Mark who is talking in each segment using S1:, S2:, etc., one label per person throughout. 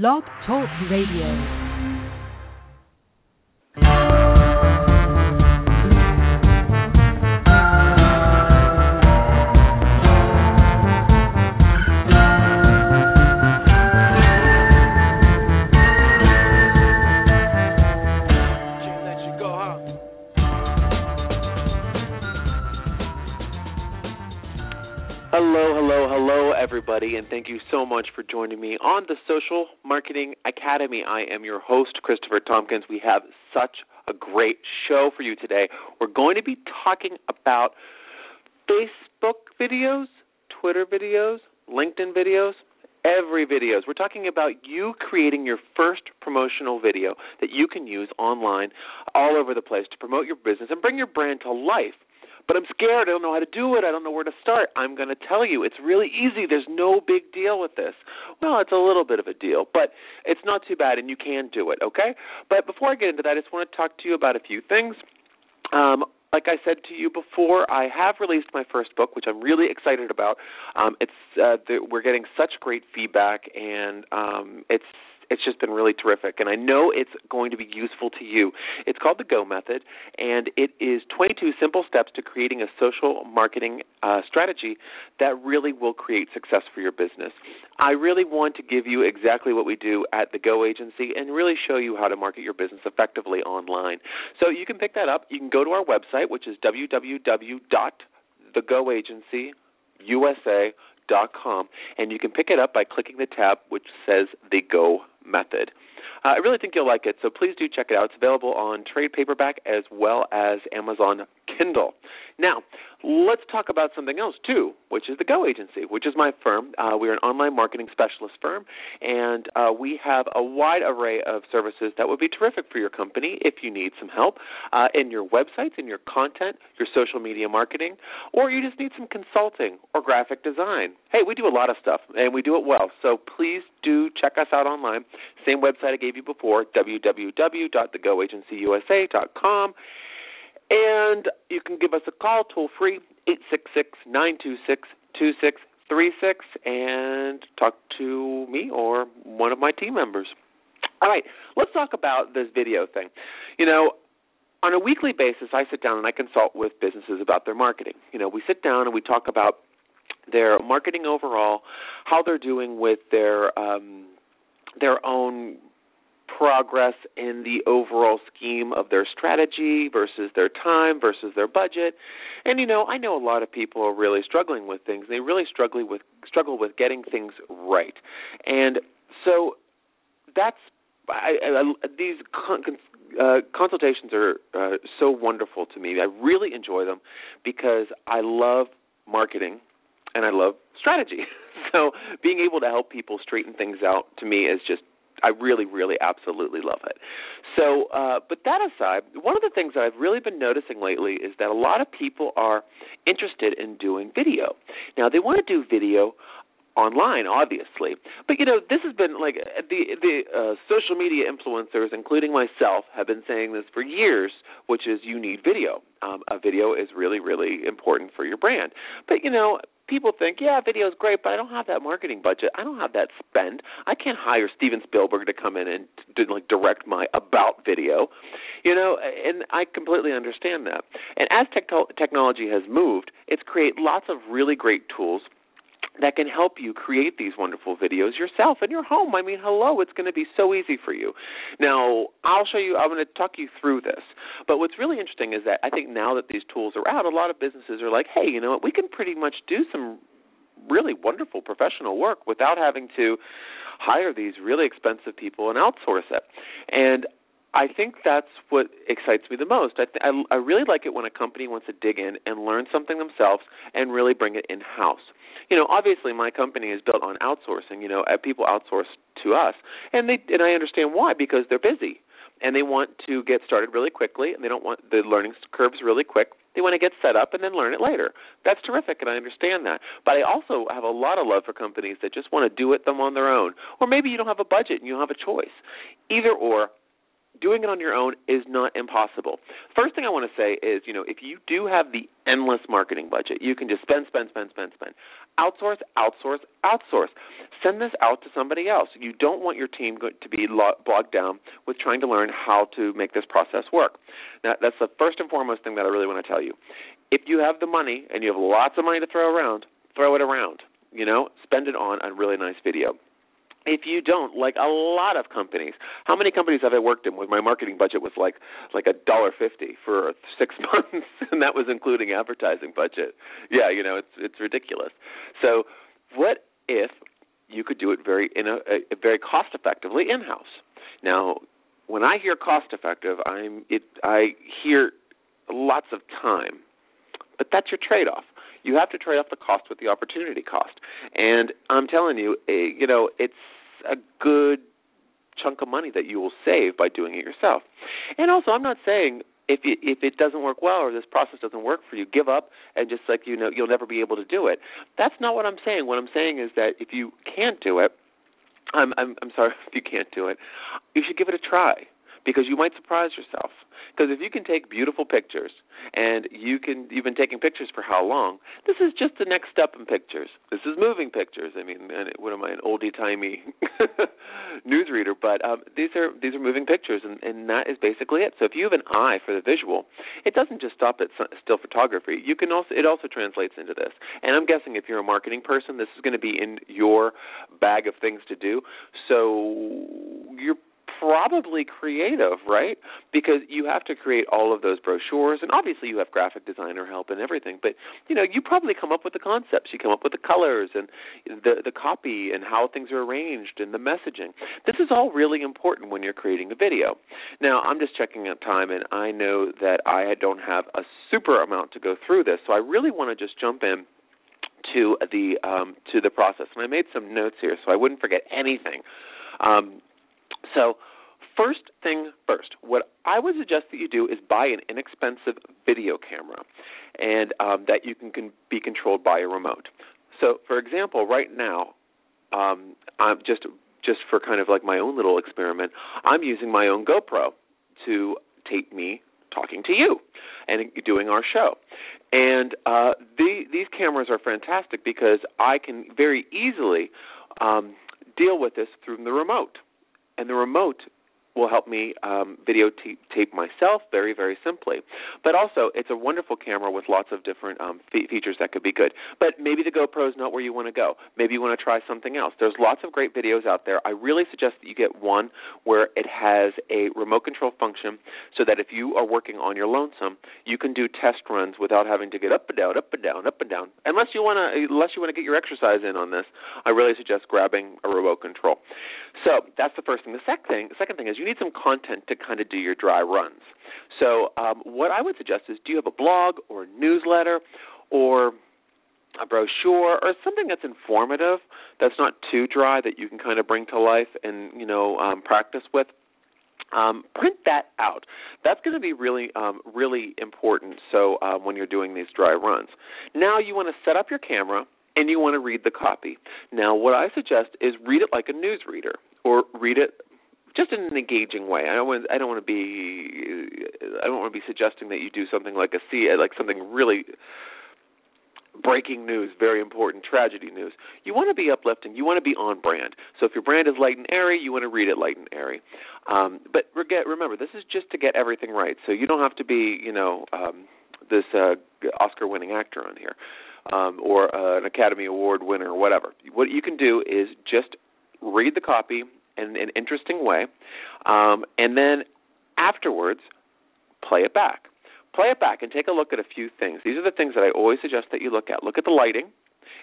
S1: Blog Talk Radio.
S2: Everybody, and thank you so much for joining me on the Social Marketing Academy. I am your host, Christopher Tompkins. We have such a great show for you today. We're going to be talking about Facebook videos, Twitter videos, LinkedIn videos, every videos. We're talking about you creating your first promotional video that you can use online all over the place to promote your business and bring your brand to life but I'm scared. I don't know how to do it. I don't know where to start. I'm going to tell you, it's really easy. There's no big deal with this. Well, it's a little bit of a deal, but it's not too bad, and you can do it, okay? But before I get into that, I just want to talk to you about a few things. Um, like I said to you before, I have released my first book, which I'm really excited about. Um, it's uh, the, we're getting such great feedback, and um, it's it's just been really terrific, and I know it's going to be useful to you. It's called the Go Method, and it is 22 simple steps to creating a social marketing uh, strategy that really will create success for your business. I really want to give you exactly what we do at the Go Agency and really show you how to market your business effectively online. So you can pick that up. You can go to our website, which is www.thegoagencyusa.com, and you can pick it up by clicking the tab which says the Go method. Uh, I really think you'll like it, so please do check it out. It's available on trade paperback as well as Amazon Kindle. Now, let's talk about something else too, which is the Go Agency, which is my firm. Uh, we're an online marketing specialist firm, and uh, we have a wide array of services that would be terrific for your company if you need some help uh, in your websites, in your content, your social media marketing, or you just need some consulting or graphic design. Hey, we do a lot of stuff, and we do it well. So please do check us out online. Same website I gave you before, www.thegoagencyusa.com. And you can give us a call toll free, 866 926 2636, and talk to me or one of my team members. All right, let's talk about this video thing. You know, on a weekly basis, I sit down and I consult with businesses about their marketing. You know, we sit down and we talk about their marketing overall, how they're doing with their um, their own progress in the overall scheme of their strategy versus their time versus their budget. And you know, I know a lot of people are really struggling with things. They really struggle with struggle with getting things right. And so that's I, I, these con- uh, consultations are uh, so wonderful to me. I really enjoy them because I love marketing and I love strategy. so being able to help people straighten things out to me is just I really, really, absolutely love it. So, uh, but that aside, one of the things that I've really been noticing lately is that a lot of people are interested in doing video. Now, they want to do video online obviously but you know this has been like the the uh, social media influencers including myself have been saying this for years which is you need video um, a video is really really important for your brand but you know people think, yeah, video is great, but I don't have that marketing budget. I don't have that spend. I can't hire Steven Spielberg to come in and to, like direct my about video, you know. And I completely understand that. And as tech- technology has moved, it's created lots of really great tools that can help you create these wonderful videos yourself in your home. I mean, hello, it's going to be so easy for you. Now, I'll show you, I'm going to talk you through this. But what's really interesting is that I think now that these tools are out, a lot of businesses are like, hey, you know what, we can pretty much do some really wonderful professional work without having to hire these really expensive people and outsource it. And I think that's what excites me the most. I, th- I, I really like it when a company wants to dig in and learn something themselves and really bring it in house you know, obviously my company is built on outsourcing. You know, uh, people outsource to us, and they and I understand why because they're busy and they want to get started really quickly, and they don't want the learning curves really quick. They want to get set up and then learn it later. That's terrific, and I understand that. But I also have a lot of love for companies that just want to do it them on their own, or maybe you don't have a budget and you don't have a choice. Either or, doing it on your own is not impossible. First thing I want to say is, you know, if you do have the endless marketing budget, you can just spend, spend, spend, spend, spend. Outsource, outsource, outsource. Send this out to somebody else. You don't want your team to be bogged down with trying to learn how to make this process work. Now, that's the first and foremost thing that I really want to tell you. If you have the money and you have lots of money to throw around, throw it around. You know, spend it on a really nice video if you don't like a lot of companies. How many companies have i worked in where my marketing budget was like like a dollar fifty for six months and that was including advertising budget? Yeah you know it's it's ridiculous. So what if you could do it very in a, a very cost effectively in house now when i hear cost effective i'm it i hear lots of time. But that's your trade off you have to trade off the cost with the opportunity cost. And I'm telling you, eh, you know, it's a good chunk of money that you will save by doing it yourself. And also, I'm not saying if it, if it doesn't work well or this process doesn't work for you, give up and just like you know you'll never be able to do it. That's not what I'm saying. What I'm saying is that if you can't do it, I'm I'm I'm sorry if you can't do it, you should give it a try because you might surprise yourself. Because if you can take beautiful pictures and you can you've been taking pictures for how long? This is just the next step in pictures. This is moving pictures. I mean, what am I an oldie timey newsreader? But um, these are these are moving pictures, and, and that is basically it. So if you have an eye for the visual, it doesn't just stop at still photography. You can also it also translates into this. And I'm guessing if you're a marketing person, this is going to be in your bag of things to do. So you're probably creative, right? Because you have to create all of those brochures, and obviously you have graphic designer help and everything. But you know, you probably come up with the concepts, you come up with the colors and the the copy and how things are arranged and the messaging. This is all really important when you're creating a video. Now, I'm just checking out time, and I know that I don't have a super amount to go through this, so I really want to just jump in to the um, to the process. And I made some notes here so I wouldn't forget anything. Um, so, first thing first, what I would suggest that you do is buy an inexpensive video camera, and um, that you can, can be controlled by a remote. So, for example, right now, um, I'm just just for kind of like my own little experiment, I'm using my own GoPro to tape me talking to you and doing our show. And uh, the, these cameras are fantastic because I can very easily um, deal with this through the remote and the remote will help me um, videotape myself very, very simply. But also, it's a wonderful camera with lots of different um, fe- features that could be good. But maybe the GoPro is not where you want to go. Maybe you want to try something else. There's lots of great videos out there. I really suggest that you get one where it has a remote control function so that if you are working on your lonesome, you can do test runs without having to get up and down, up and down, up and down. Unless you want to, unless you want to get your exercise in on this, I really suggest grabbing a remote control. So that's the first thing. The second thing, the second thing is you need some content to kind of do your dry runs. So um, what I would suggest is, do you have a blog or a newsletter or a brochure or something that's informative, that's not too dry, that you can kind of bring to life and you know um, practice with? Um, print that out. That's going to be really, um, really important. So uh, when you're doing these dry runs, now you want to set up your camera and you want to read the copy. Now, what I suggest is read it like a news reader, or read it just in an engaging way. I don't want I don't want to be I don't want to be suggesting that you do something like a C like something really breaking news, very important tragedy news. You want to be uplifting. You want to be on brand. So if your brand is light and airy, you want to read it light and airy. Um, but remember, this is just to get everything right. So you don't have to be, you know, um, this uh, Oscar-winning actor on here um, or uh, an Academy Award winner or whatever. What you can do is just read the copy in an interesting way, um, and then afterwards play it back. Play it back and take a look at a few things. These are the things that I always suggest that you look at. Look at the lighting.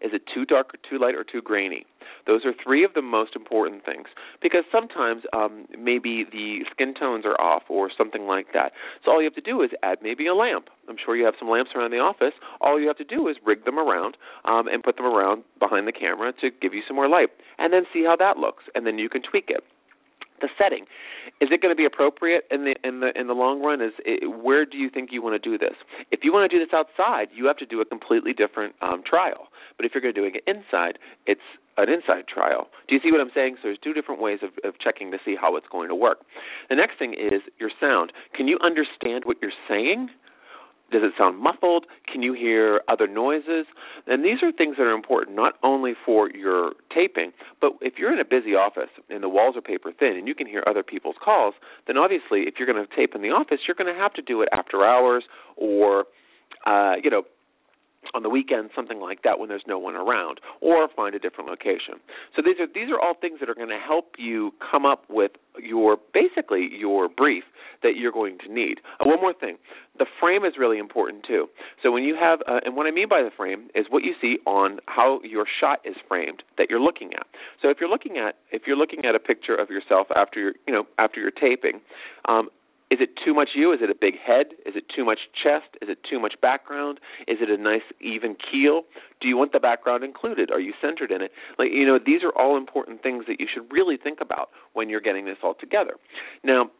S2: Is it too dark or too light or too grainy? Those are three of the most important things because sometimes um, maybe the skin tones are off or something like that. So all you have to do is add maybe a lamp. I'm sure you have some lamps around the office. All you have to do is rig them around um, and put them around behind the camera to give you some more light, and then see how that looks, and then you can tweak it the setting is it going to be appropriate in the in the in the long run is it, where do you think you want to do this if you want to do this outside you have to do a completely different um, trial but if you're going to do it inside it's an inside trial. Do you see what I'm saying? So there's two different ways of, of checking to see how it's going to work. The next thing is your sound. Can you understand what you're saying? Does it sound muffled? Can you hear other noises? And these are things that are important not only for your taping, but if you're in a busy office and the walls are paper thin and you can hear other people's calls, then obviously if you're going to tape in the office, you're going to have to do it after hours or uh, you know, on the weekend, something like that when there's no one around, or find a different location. So these are these are all things that are going to help you come up with your basically your brief that you're going to need. Uh, one more thing, the frame is really important too. So when you have, uh, and what I mean by the frame is what you see on how your shot is framed that you're looking at. So if you're looking at if you're looking at a picture of yourself after you're you know after you're taping, um, is it too much you? Is it a big head? Is it too much chest? Is it too much background? Is it a nice even keel? Do you want the background included? Are you centered in it? Like you know, these are all important things that you should really think about when you're getting this all together. Now,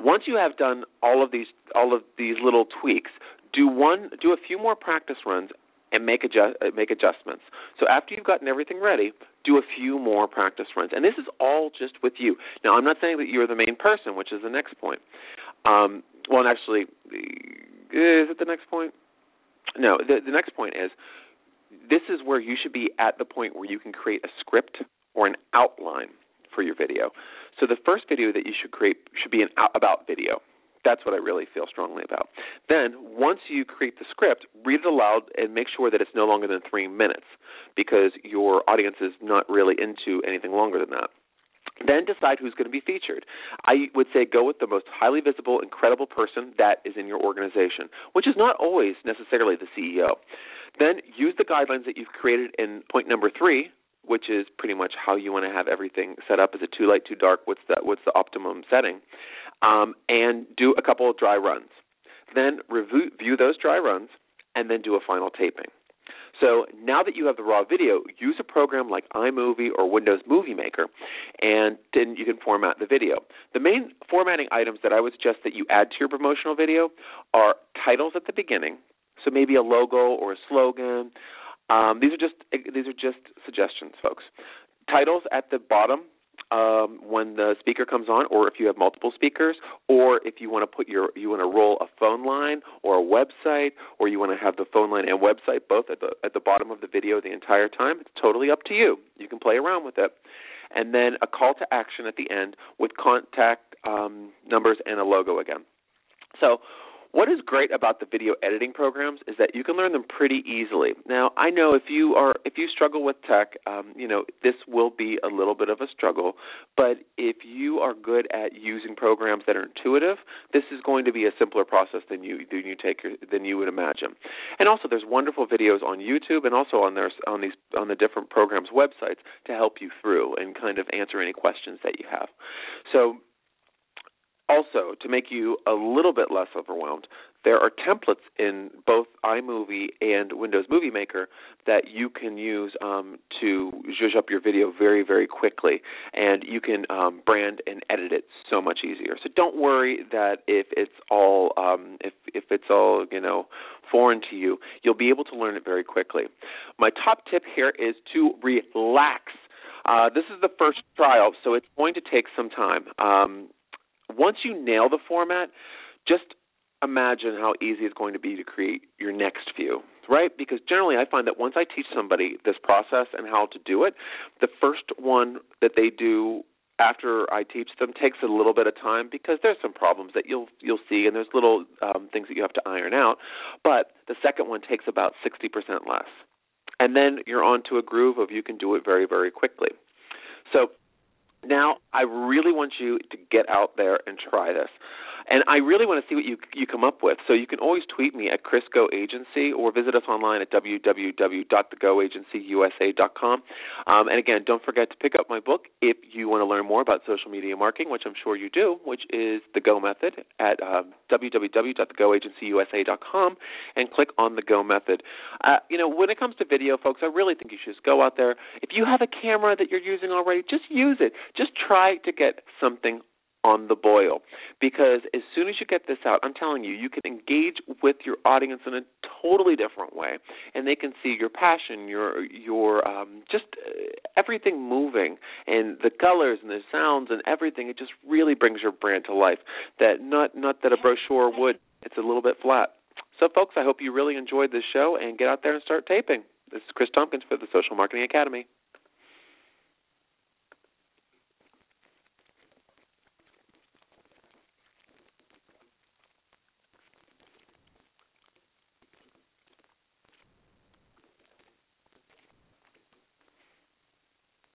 S2: once you have done all of these all of these little tweaks, do one do a few more practice runs and make adjust, uh, make adjustments. So after you've gotten everything ready, do a few more practice runs. And this is all just with you. Now, I'm not saying that you're the main person, which is the next point. Um, well, actually, is it the next point? No, the, the next point is this is where you should be at the point where you can create a script or an outline for your video. So the first video that you should create should be an about video. That's what I really feel strongly about. Then, once you create the script, read it aloud and make sure that it's no longer than three minutes because your audience is not really into anything longer than that. Then decide who's going to be featured. I would say go with the most highly visible, incredible person that is in your organization, which is not always necessarily the CEO. Then use the guidelines that you've created in point number three, which is pretty much how you want to have everything set up. Is it too light, too dark? What's the what's the optimum setting? Um, and do a couple of dry runs. Then review those dry runs, and then do a final taping. So now that you have the raw video, use a program like iMovie or Windows Movie Maker, and then you can format the video. The main formatting items that I would suggest that you add to your promotional video are titles at the beginning, so maybe a logo or a slogan, um, these are just these are just suggestions, folks. Titles at the bottom um, when the speaker comes on, or if you have multiple speakers, or if you want to put your you want to roll a phone line or a website, or you want to have the phone line and website both at the at the bottom of the video the entire time. It's totally up to you. You can play around with it, and then a call to action at the end with contact um, numbers and a logo again. So what is great about the video editing programs is that you can learn them pretty easily. Now, I know if you are if you struggle with tech, um, you know this will be a little bit of a struggle. But if you are good at using programs that are intuitive, this is going to be a simpler process than you than you take than you would imagine. And also, there's wonderful videos on YouTube and also on their on these on the different programs websites to help you through and kind of answer any questions that you have. So also, to make you a little bit less overwhelmed, there are templates in both iMovie and Windows Movie Maker that you can use um, to zhuzh up your video very, very quickly, and you can um, brand and edit it so much easier. So don't worry that if it's all um, if if it's all you know foreign to you, you'll be able to learn it very quickly. My top tip here is to relax. Uh, this is the first trial, so it's going to take some time. Um, once you nail the format, just imagine how easy it's going to be to create your next few, right? Because generally, I find that once I teach somebody this process and how to do it, the first one that they do after I teach them takes a little bit of time because there's some problems that you'll you'll see and there's little um, things that you have to iron out. But the second one takes about 60% less, and then you're on to a groove of you can do it very very quickly. So now, I really want you to get out there and try this. And I really want to see what you you come up with. So you can always tweet me at Chris Go Agency or visit us online at www.thegoagencyusa.com. Um, and again, don't forget to pick up my book if you want to learn more about social media marketing, which I'm sure you do, which is the Go Method at um, www.thegoagencyusa.com and click on the Go Method. Uh, you know, when it comes to video, folks, I really think you should just go out there. If you have a camera that you're using already, just use it. Just try to get something on the boil because as soon as you get this out, I'm telling you, you can engage with your audience in a totally different way, and they can see your passion, your your um, just uh, everything moving, and the colors and the sounds and everything. It just really brings your brand to life. That not not that a brochure would. It's a little bit flat. So, folks, I hope you really enjoyed this show and get out there and start taping. This is Chris Tompkins for the Social Marketing Academy.